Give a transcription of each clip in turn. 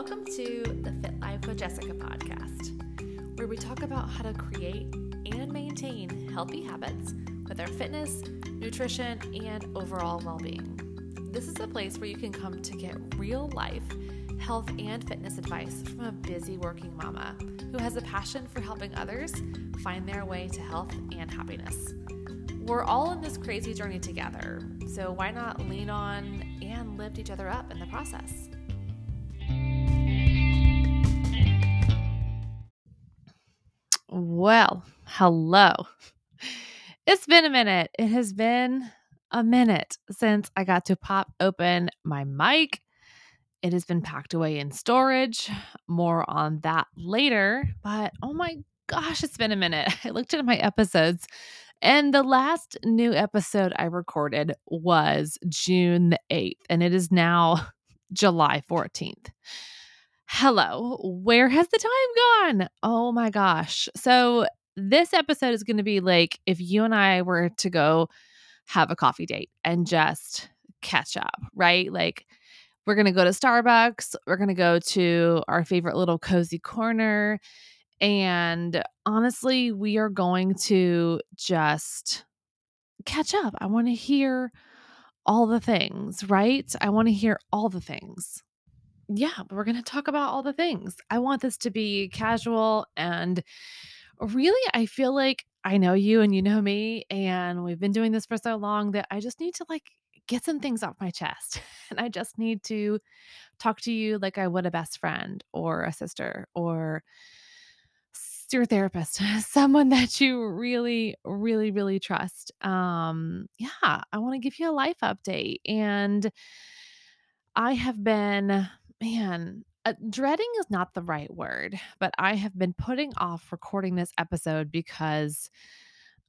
Welcome to the Fit Life with Jessica podcast, where we talk about how to create and maintain healthy habits with our fitness, nutrition, and overall well being. This is a place where you can come to get real life health and fitness advice from a busy working mama who has a passion for helping others find their way to health and happiness. We're all in this crazy journey together, so why not lean on and lift each other up in the process? Hello. It's been a minute. It has been a minute since I got to pop open my mic. It has been packed away in storage. More on that later. But oh my gosh, it's been a minute. I looked at my episodes, and the last new episode I recorded was June the 8th, and it is now July 14th hello, where has the time gone? Oh my gosh. So, this episode is going to be like if you and I were to go have a coffee date and just catch up, right? Like, we're going to go to Starbucks, we're going to go to our favorite little cozy corner. And honestly, we are going to just catch up. I want to hear all the things, right? I want to hear all the things yeah, we're going to talk about all the things. I want this to be casual and really, I feel like I know you and you know me, and we've been doing this for so long that I just need to like get some things off my chest. And I just need to talk to you like I would a best friend or a sister or your therapist, someone that you really, really, really trust. Um, yeah, I want to give you a life update. And I have been man, uh, dreading is not the right word, but I have been putting off recording this episode because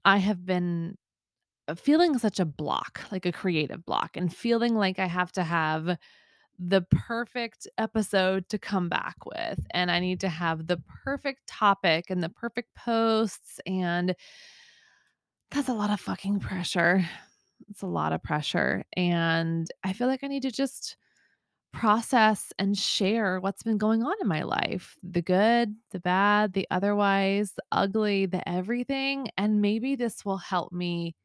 I have been uh, feeling such a block, like a creative block, and feeling like I have to have the perfect episode to come back with. And I need to have the perfect topic and the perfect posts. And that's a lot of fucking pressure. It's a lot of pressure. And I feel like I need to just process and share what's been going on in my life the good, the bad, the otherwise, the ugly, the everything. And maybe this will help me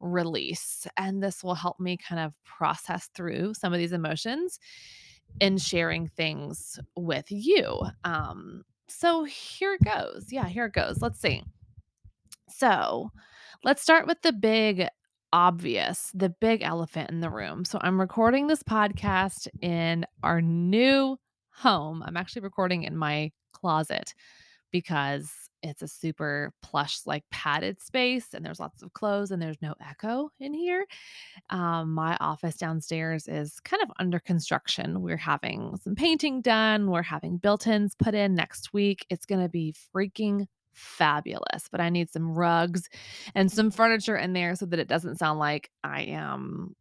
release and this will help me kind of process through some of these emotions in sharing things with you. Um, so here it goes. Yeah, here it goes. Let's see. So let's start with the big obvious, the big elephant in the room. So I'm recording this podcast in our new home. I'm actually recording in my closet because it's a super plush, like padded space, and there's lots of clothes and there's no echo in here. Um, my office downstairs is kind of under construction. We're having some painting done, we're having built ins put in next week. It's going to be freaking fabulous, but I need some rugs and some furniture in there so that it doesn't sound like I am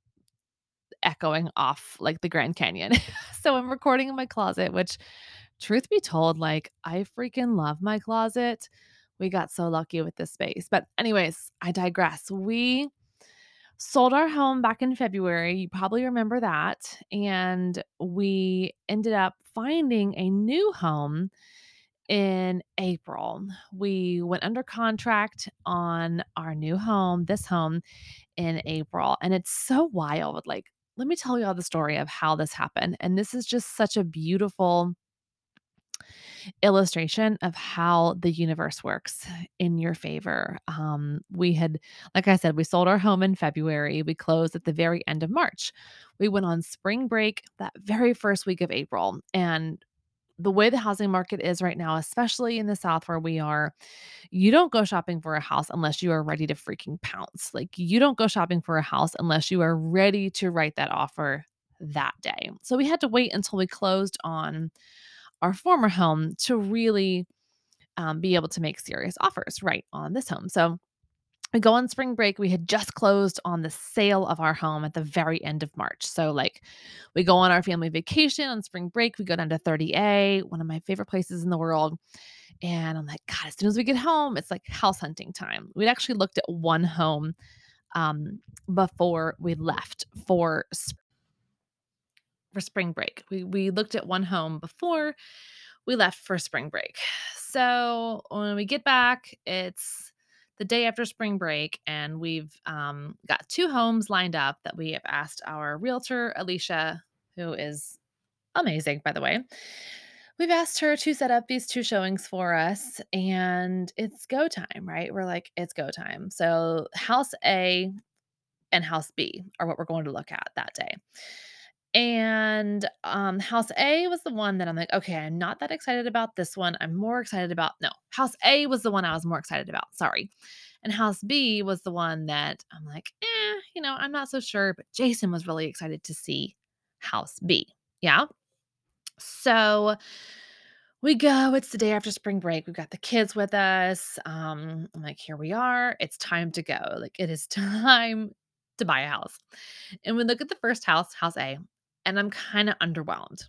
echoing off like the Grand Canyon. so I'm recording in my closet, which truth be told, like I freaking love my closet. We got so lucky with this space. But anyways, I digress. We sold our home back in February. You probably remember that. And we ended up finding a new home in April. We went under contract on our new home, this home in April. And it's so wild. Like, let me tell you all the story of how this happened. And this is just such a beautiful illustration of how the universe works in your favor. Um, we had, like I said, we sold our home in February. We closed at the very end of March. We went on spring break that very first week of April. And the way the housing market is right now, especially in the South where we are, you don't go shopping for a house unless you are ready to freaking pounce. Like, you don't go shopping for a house unless you are ready to write that offer that day. So, we had to wait until we closed on our former home to really um, be able to make serious offers right on this home. So, we go on spring break. We had just closed on the sale of our home at the very end of March. So, like, we go on our family vacation on spring break. We go down to 30A, one of my favorite places in the world. And I'm like, God, as soon as we get home, it's like house hunting time. We'd actually looked at one home um, before we left for for spring break. We we looked at one home before we left for spring break. So when we get back, it's the day after spring break, and we've um, got two homes lined up that we have asked our realtor, Alicia, who is amazing, by the way. We've asked her to set up these two showings for us, and it's go time, right? We're like, it's go time. So, house A and house B are what we're going to look at that day. And, um, house A was the one that I'm like, "Okay, I'm not that excited about this one. I'm more excited about" no, house A was the one I was more excited about, sorry. And house B was the one that I'm like, "Eh, you know, I'm not so sure," but Jason was really excited to see house B. Yeah? So, we go, it's the day after spring break, we've got the kids with us, um, I'm like, "Here we are, it's time to go, like, it is time to buy a house." And we look at the first house, house A, and I'm kinda underwhelmed.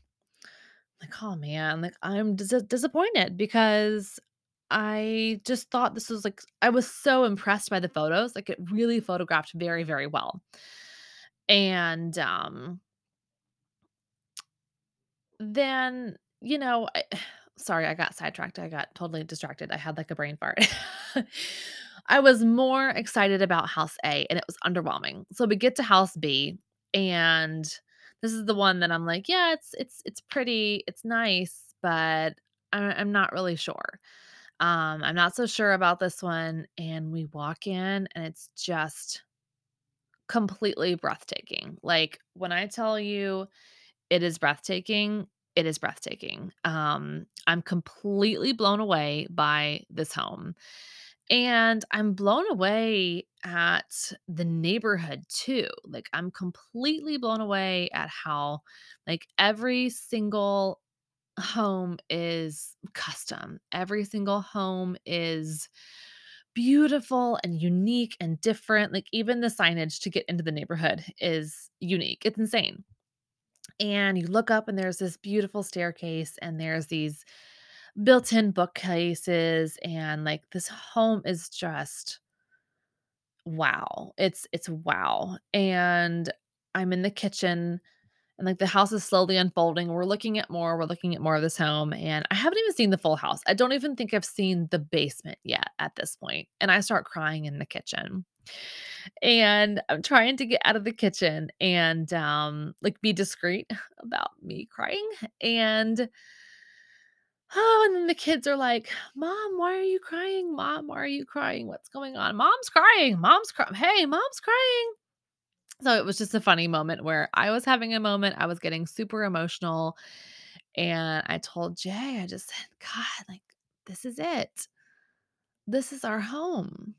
Like, "Oh, man," like, I'm dis disappointed because I just thought this was, like I was so impressed by the photos, like, it really photographed very, very well. And, um then, you know, I sorry, I got sidetracked, I got totally distracted, I had, like, a brain fart. I was more excited about house A, and it was underwhelming. So we get to house B, and this is the one that I'm like, "Yeah, it's it's it's pretty, it's nice, but I'm, I'm not really sure." Um, I'm not so sure about this one, and we walk in, and it's just completely breathtaking. Like, when I tell you it is breathtaking, it is breathtaking. Um, I'm completely blown away by this home. And I'm blown away at the neighborhood too. Like, I'm completely blown away at how, like, every single home is custom. Every single home is beautiful and unique and different. Like, even the signage to get into the neighborhood is unique. It's insane. And you look up, and there's this beautiful staircase, and there's these built-in bookcases, and, like, this home is just wow. It's it's wow. And I'm in the kitchen, and, like, the house is slowly unfolding. We're looking at more, we're looking at more of this home, and I haven't even seen the full house. I don't even think I've seen the basement yet at this point, and I start crying in the kitchen. And I'm trying to get out of the kitchen and, um, like, be discreet about me crying, and oh, and then the kids are like, "Mom, why are you crying? Mom, why are you crying? What's going on? Mom's crying. Mom's crying. Hey, mom's crying." So it was just a funny moment where I was having a moment, I was getting super emotional, and I told Jay, I just said, "God, like, this is it. This is our home.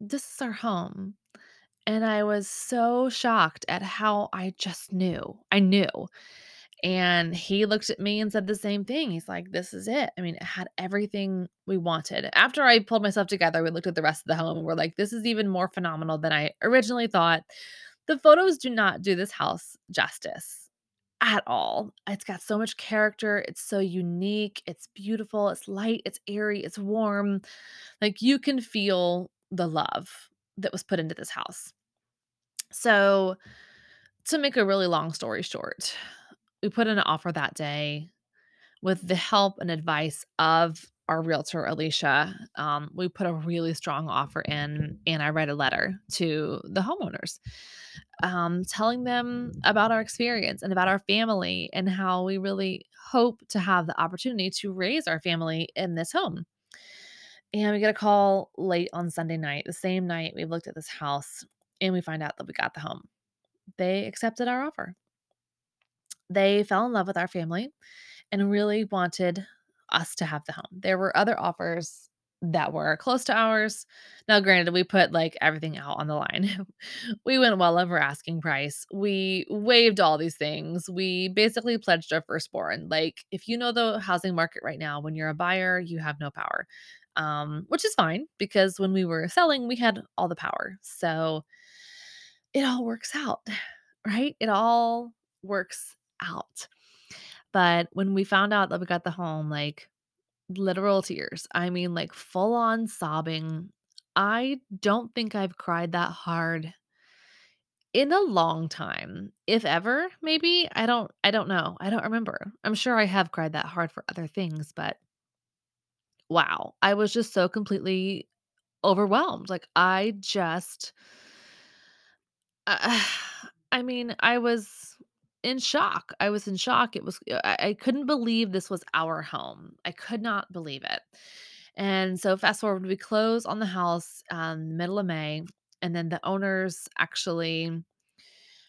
This is our home." And I was so shocked at how I just knew. I knew. And he looked at me and said the same thing. He's like, "This is it." I mean, it had everything we wanted. After I pulled myself together, we looked at the rest of the home and we're like, "This is even more phenomenal than I originally thought." The photos do not do this house justice at all. It's got so much character. It's so unique. It's beautiful. It's light. It's airy. It's warm. Like you can feel the love that was put into this house. So, to make a really long story short, we put in an offer that day with the help and advice of our realtor, Alicia. Um, we put a really strong offer in, and I write a letter to the homeowners, um, telling them about our experience and about our family and how we really hope to have the opportunity to raise our family in this home. And we get a call late on Sunday night, the same night we looked at this house, and we find out that we got the home. They accepted our offer. They fell in love with our family and really wanted us to have the home. There were other offers that were close to ours. Now, granted, we put like everything out on the line. we went well over asking price. We waived all these things. We basically pledged our firstborn. Like, if you know the housing market right now, when you're a buyer, you have no power, um, which is fine because when we were selling, we had all the power. So it all works out, right? It all works out. But when we found out that we got the home, like literal tears. I mean, like full on sobbing. I don't think I've cried that hard in a long time, if ever, maybe. I don't I don't know. I don't remember. I'm sure I have cried that hard for other things, but wow, I was just so completely overwhelmed. Like I just uh, I mean, I was in shock. I was in shock. It was I, I couldn't believe this was our home. I could not believe it. And so fast forward, we close on the house um middle of May, and then the owners actually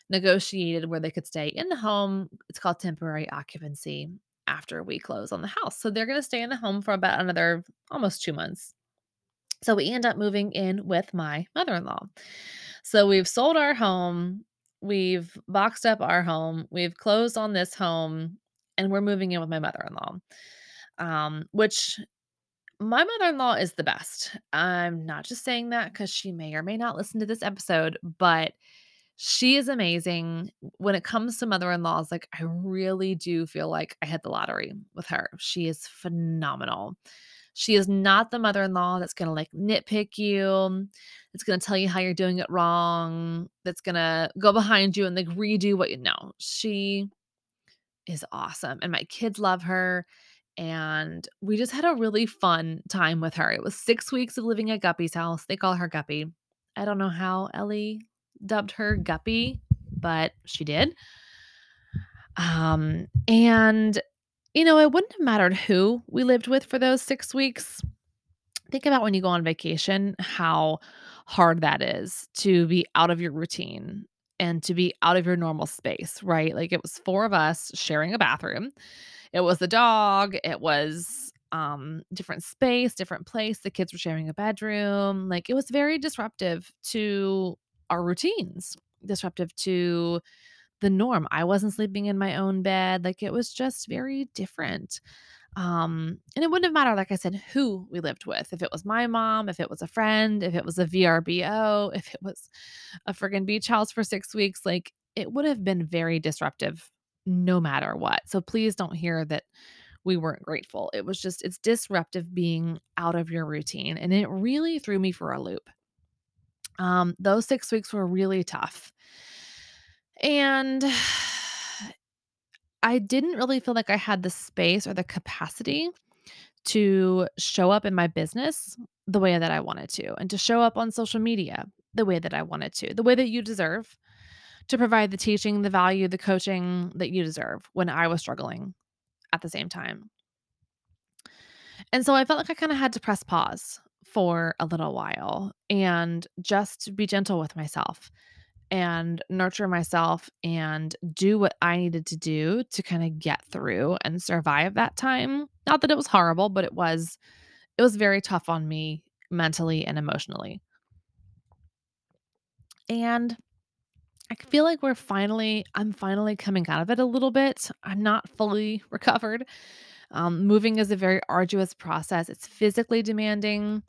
negotiated where they could stay in the home. It's called temporary occupancy after we close on the house. So they're going to stay in the home for about another almost 2 months. So we end up moving in with my mother-in-law. So we've sold our home, we've boxed up our home, we've closed on this home, and we're moving in with my mother-in-law. Um, which my mother-in-law is the best. I'm not just saying that cuz she may or may not listen to this episode, but she is amazing. When it comes to mother-in-laws, like, I really do feel like I hit the lottery with her. She is phenomenal. She is not the mother-in-law that's gonna, like, nitpick you, that's gonna tell you how you're doing it wrong, that's gonna go behind you and, like, redo what you know. She is awesome, and my kids love her, and we just had a really fun time with her. It was 6 weeks of living at Guppy's house. They call her Guppy. I don't know how Ellie dubbed her Guppy, but she did. Um, and, you know, it wouldn't have mattered who we lived with for those 6 weeks. Think about when you go on vacation, how hard that is to be out of your routine and to be out of your normal space, right? Like, it was 4 of us sharing a bathroom. It was the dog, it was, um, different space, different place, the kids were sharing a bedroom, like, it was very disruptive to our routines, disruptive to the norm. I wasn't sleeping in my own bed, like, it was just very different. Um, and it wouldn't have mattered, like I said, who we lived with. If it was my mom, if it was a friend, if it was a VRBO, if it was a friggin' beach house for 6 weeks, like, it would have been very disruptive no matter what. So please don't hear that we weren't grateful. It was just it's disruptive being out of your routine, and it really threw me for a loop. Um, those 6 weeks were really tough. And I didn't really feel like I had the space or the capacity to show up in my business the way that I wanted to, and to show up on social media the way that I wanted to, the way that you deserve to provide the teaching, the value, the coaching that you deserve when I was struggling at the same time. And so I felt like I kind of had to press pause for a little while and just be gentle with myself and nurture myself and do what I needed to do to kind of get through and survive that time. Not that it was horrible, but it was it was very tough on me mentally and emotionally. And I feel like we're finally I'm finally coming out of it a little bit. I'm not fully recovered. Um, moving is a very arduous process. It's physically demanding.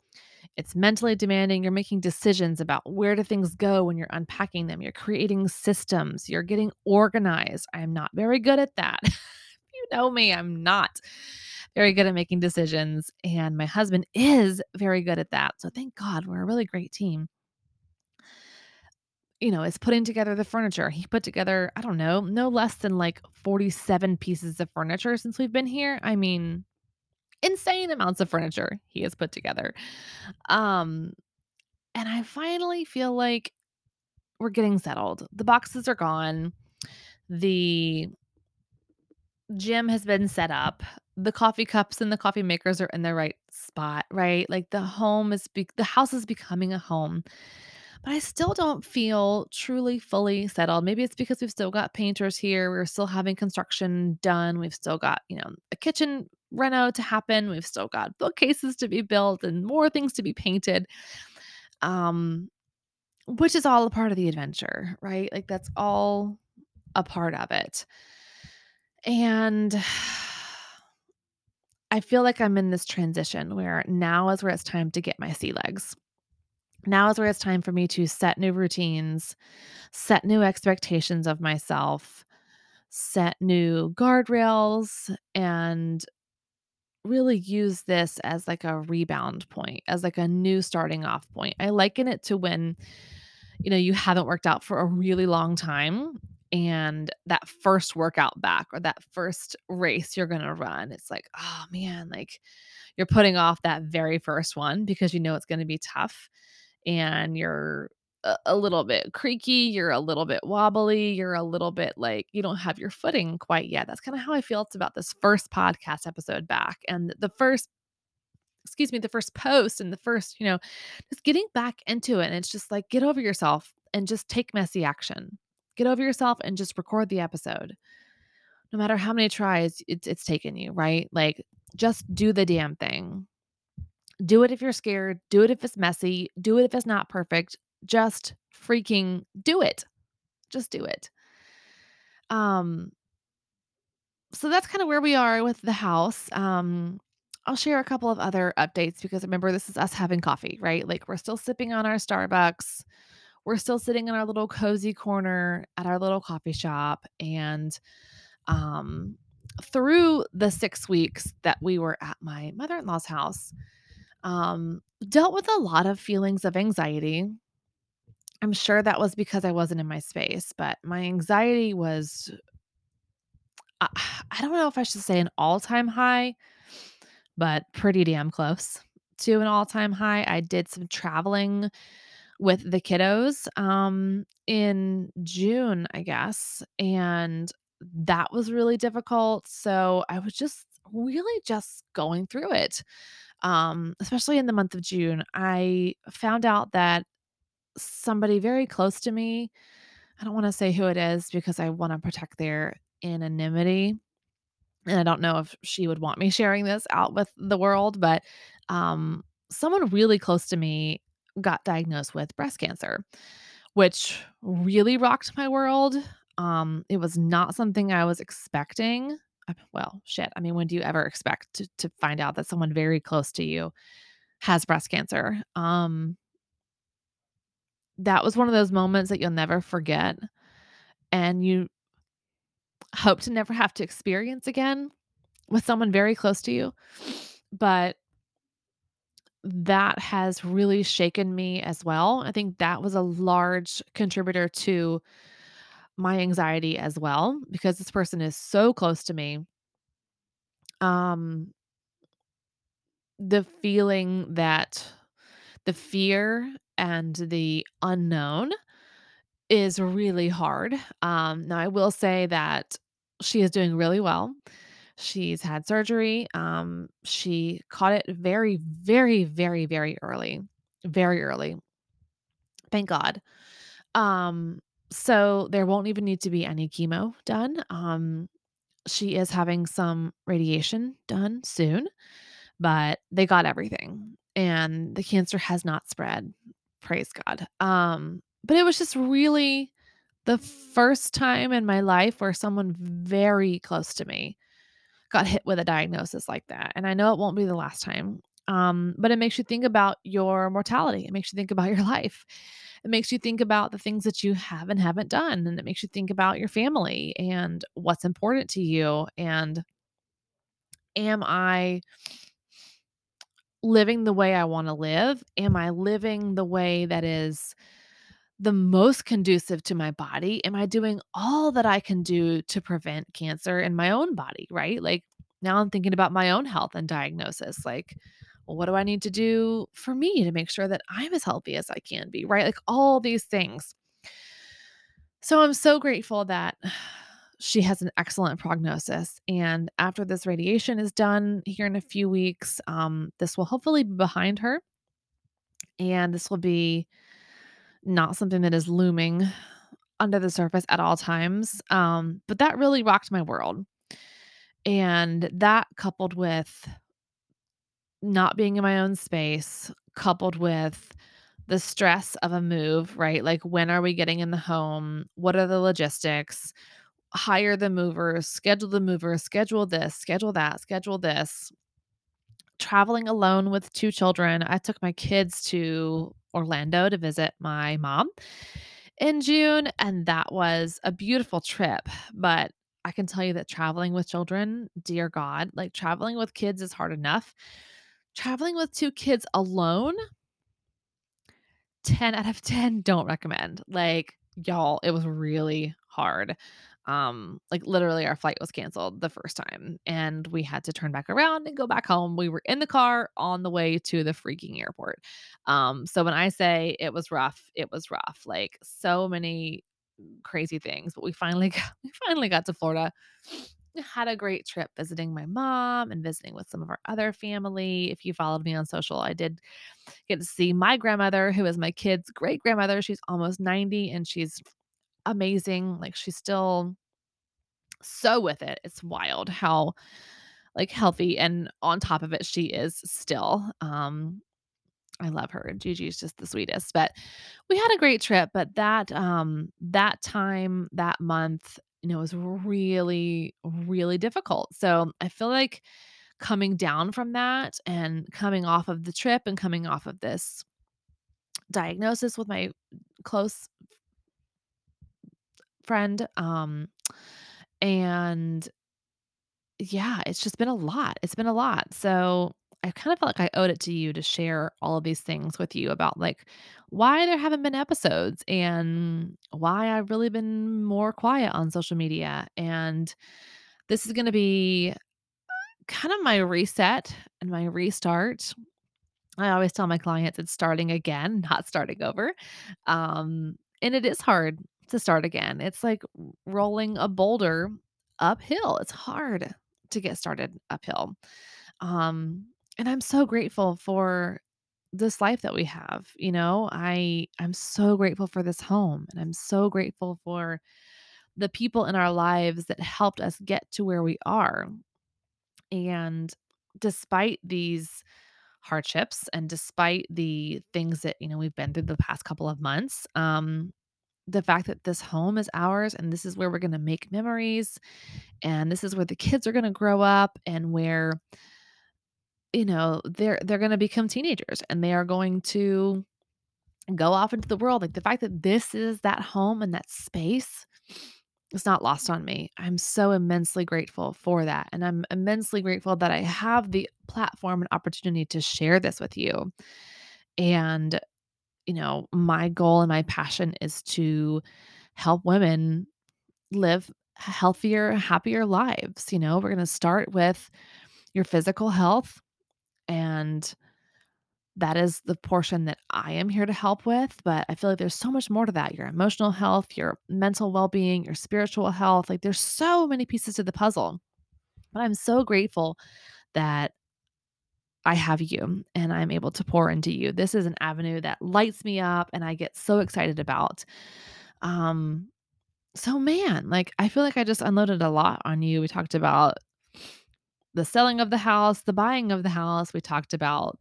It's mentally demanding. You're making decisions about where do things go when you're unpacking them. You're creating systems. You're getting organized. I am not very good at that. you know me, I'm not very good at making decisions. And my husband is very good at that. So thank God we're a really great team. You know, is putting together the furniture. He put together, I don't know, no less than like 47 pieces of furniture since we've been here. I mean, insane amounts of furniture he has put together. Um, and I finally feel like we're getting settled. The boxes are gone. The gym has been set up. The coffee cups and the coffee makers are in the right spot, right? Like the home is be- the house is becoming a home. But I still don't feel truly fully settled. Maybe it's because we've still got painters here. We're still having construction done. We've still got, you know, a kitchen reno to happen. We've still got bookcases to be built and more things to be painted. Um, which is all a part of the adventure, right? Like that's all a part of it. And I feel like I'm in this transition where now is where it's time to get my sea legs. Now is where it's time for me to set new routines, set new expectations of myself, set new guardrails, and really use this as like a rebound point, as like a new starting off point. I liken it to when you know, you haven't worked out for a really long time and that first workout back or that first race you're going to run, it's like, oh man, like you're putting off that very first one because you know it's going to be tough and you're a, little bit creaky, you're a little bit wobbly, you're a little bit like you don't have your footing quite yet. That's kind of how I feel it's about this first podcast episode back. And the first excuse me, the first post and the first, you know, just getting back into it. And it's just like, get over yourself and just take messy action. Get over yourself and just record the episode. No matter how many tries it's, it's taken you, right? Like, just do the damn thing. Do it if you're scared. Do it if it's messy. Do it if it's not perfect. Just freaking do it. Just do it. Um, so that's kind of where we are with the house. Um, I'll share a couple of other updates because remember, this is us having coffee, right? Like we're still sipping on our Starbucks. We're still sitting in our little cozy corner at our little coffee shop. And um, through the six weeks that we were at my mother in law's house, um, dealt with a lot of feelings of anxiety. I'm sure that was because I wasn't in my space, but my anxiety was, I, I don't know if I should say an all time high but pretty damn close to an all-time high. I did some traveling with the kiddos um in June, I guess, and that was really difficult. So I was just really just going through it. Um especially in the month of June, I found out that somebody very close to me, I don't want to say who it is because I want to protect their anonymity and I don't know if she would want me sharing this out with the world, but um, someone really close to me got diagnosed with breast cancer, which really rocked my world. Um, it was not something I was expecting. Well, shit. I mean, when do you ever expect to, to find out that someone very close to you has breast cancer? Um, that was one of those moments that you'll never forget, and you hope to never have to experience again with someone very close to you. But that has really shaken me as well. I think that was a large contributor to my anxiety as well because this person is so close to me. Um the feeling that the fear and the unknown is really hard. Um now I will say that she is doing really well. She's had surgery. Um, she caught it very, very, very, very early. Very early. Thank God. Um, so there won't even need to be any chemo done. Um, she is having some radiation done soon, but they got everything. And the cancer has not spread. Praise God. Um, but it was just really the first time in my life where someone very close to me got hit with a diagnosis like that. And I know it won't be the last time. Um, but it makes you think about your mortality. It makes you think about your life. It makes you think about the things that you have and haven't done. And it makes you think about your family and what's important to you. And am I living the way I want to live? Am I living the way that is the most conducive to my body? Am I doing all that I can do to prevent cancer in my own body, right? Like now I'm thinking about my own health and diagnosis. Like, well, what do I need to do for me to make sure that I'm as healthy as I can be, right? Like all these things. So I'm so grateful that she has an excellent prognosis. And after this radiation is done here in a few weeks, um, this will hopefully be behind her. And this will be not something that is looming under the surface at all times. Um, but that really rocked my world. And that coupled with not being in my own space, coupled with the stress of a move, right? Like, when are we getting in the home? What are the logistics? Hire the movers, schedule the movers, schedule this, schedule that, schedule this. Traveling alone with two children. I took my kids to Orlando to visit my mom in June, and that was a beautiful trip. But I can tell you that traveling with children, dear God, like traveling with kids is hard enough. Traveling with two kids alone 10 out of 10 don't recommend. Like, y'all, it was really hard. Um, like literally our flight was canceled the first time and we had to turn back around and go back home. We were in the car on the way to the freaking airport. Um, so when I say it was rough, it was rough. Like so many crazy things, but we finally got, we finally got to Florida. Had a great trip visiting my mom and visiting with some of our other family. If you followed me on social, I did get to see my grandmother, who is my kid's great grandmother. She's almost 90 and she's amazing. Like she's still so with it. It's wild how like healthy and on top of it she is still. Um I love her. Gigi's just the sweetest. But we had a great trip, but that um that time, that month, you know, was really really difficult. So, I feel like coming down from that and coming off of the trip and coming off of this diagnosis with my close friend um and yeah, it's just been a lot. It's been a lot. So I kind of felt like I owed it to you to share all of these things with you about like why there haven't been episodes and why I've really been more quiet on social media. And this is going to be kind of my reset and my restart. I always tell my clients it's starting again, not starting over. Um, and it is hard to start again. It's like rolling a boulder uphill. It's hard to get started uphill. Um, and I'm so grateful for this life that we have. You know, I I'm so grateful for this home and I'm so grateful for the people in our lives that helped us get to where we are. And despite these hardships and despite the things that, you know, we've been through the past couple of months, um the fact that this home is ours and this is where we're going to make memories and this is where the kids are going to grow up and where you know they're they're going to become teenagers and they are going to go off into the world like the fact that this is that home and that space is not lost on me. I'm so immensely grateful for that and i'm immensely grateful that i have the platform and opportunity to share this with you. And you know my goal and my passion is to help women live healthier happier lives you know? We're going to start with your physical health and that is the portion that I am here to help with. But I feel like there's so much more to that your emotional health, your mental well being, your spiritual health. Like there's so many pieces to the puzzle. But I'm so grateful that I have you and I'm able to pour into you. This is an avenue that lights me up and I get so excited about. Um, so man, like I feel like I just unloaded a lot on you. We talked about the selling of the house, the buying of the house. We talked about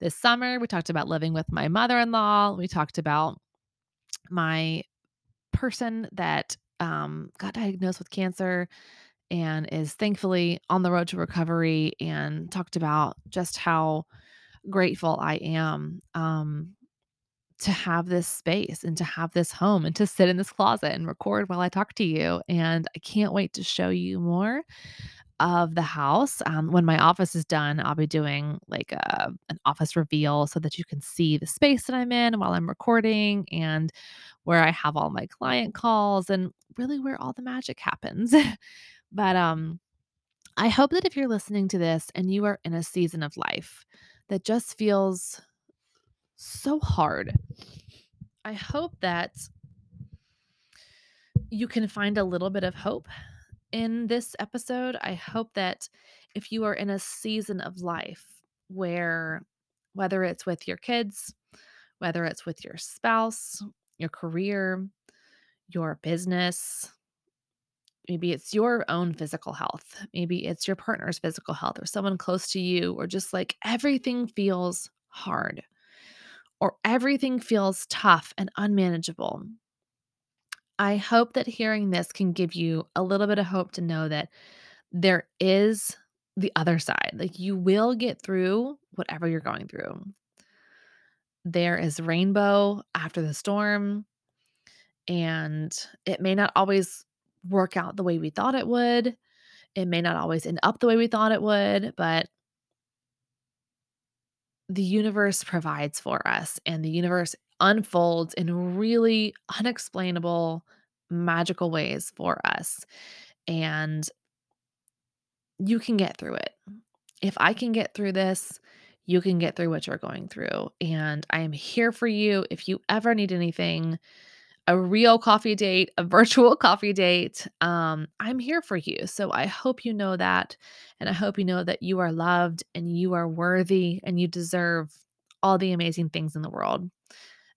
this summer. We talked about living with my mother in law. We talked about my person that um, got diagnosed with cancer and is thankfully on the road to recovery and talked about just how grateful I am um, to have this space and to have this home and to sit in this closet and record while I talk to you. And I can't wait to show you more of the house. Um, when my office is done, I'll be doing like a, an office reveal so that you can see the space that I'm in while I'm recording and where I have all my client calls and really where all the magic happens. but um, I hope that if you're listening to this and you are in a season of life that just feels so hard, I hope that you can find a little bit of hope in this episode. I hope that if you are in a season of life where, whether it's with your kids, whether it's with your spouse, your career, your business, maybe it's your own physical health, maybe it's your partner's physical health or someone close to you, or just like everything feels hard or everything feels tough and unmanageable. I hope that hearing this can give you a little bit of hope to know that there is the other side. Like you will get through whatever you're going through. There is rainbow after the storm, and it may not always work out the way we thought it would. It may not always end up the way we thought it would, but the universe provides for us and the universe unfolds in really unexplainable, magical ways for us. And you can get through it. If I can get through this, you can get through what you're going through. And I am here for you. If you ever need anything, a real coffee date, a virtual coffee date, um, I'm here for you. So I hope you know that. And I hope you know that you are loved and you are worthy and you deserve all the amazing things in the world.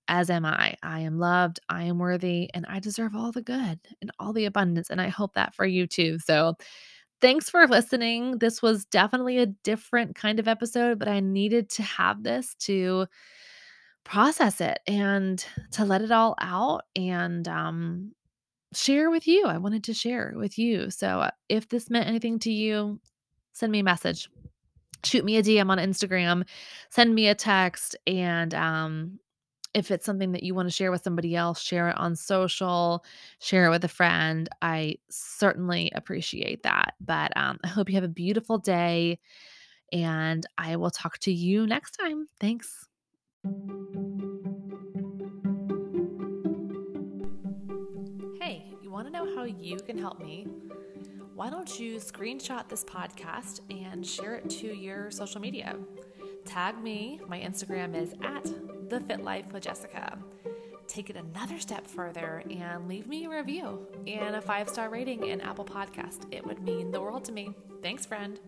As am I. I am loved, I am worthy, and I deserve all the good and all the abundance. And I hope that for you too. So thanks for listening. This was definitely a different kind of episode, but I needed to have this to process it and to let it all out and um, share with you. I wanted to share with you. So if this meant anything to you, send me a message. Shoot me a DM on Instagram, send me a text, and um, if it's something that you want to share with somebody else, share it on social, share it with a friend. I certainly appreciate that. But um, I hope you have a beautiful day, and I will talk to you next time. Thanks. Hey, you want to know how you can help me? Why don't you screenshot this podcast and share it to your social media? Tag me. My Instagram is at the Fit Life with Jessica. Take it another step further and leave me a review and a five star rating in Apple Podcast. It would mean the world to me. Thanks, friend.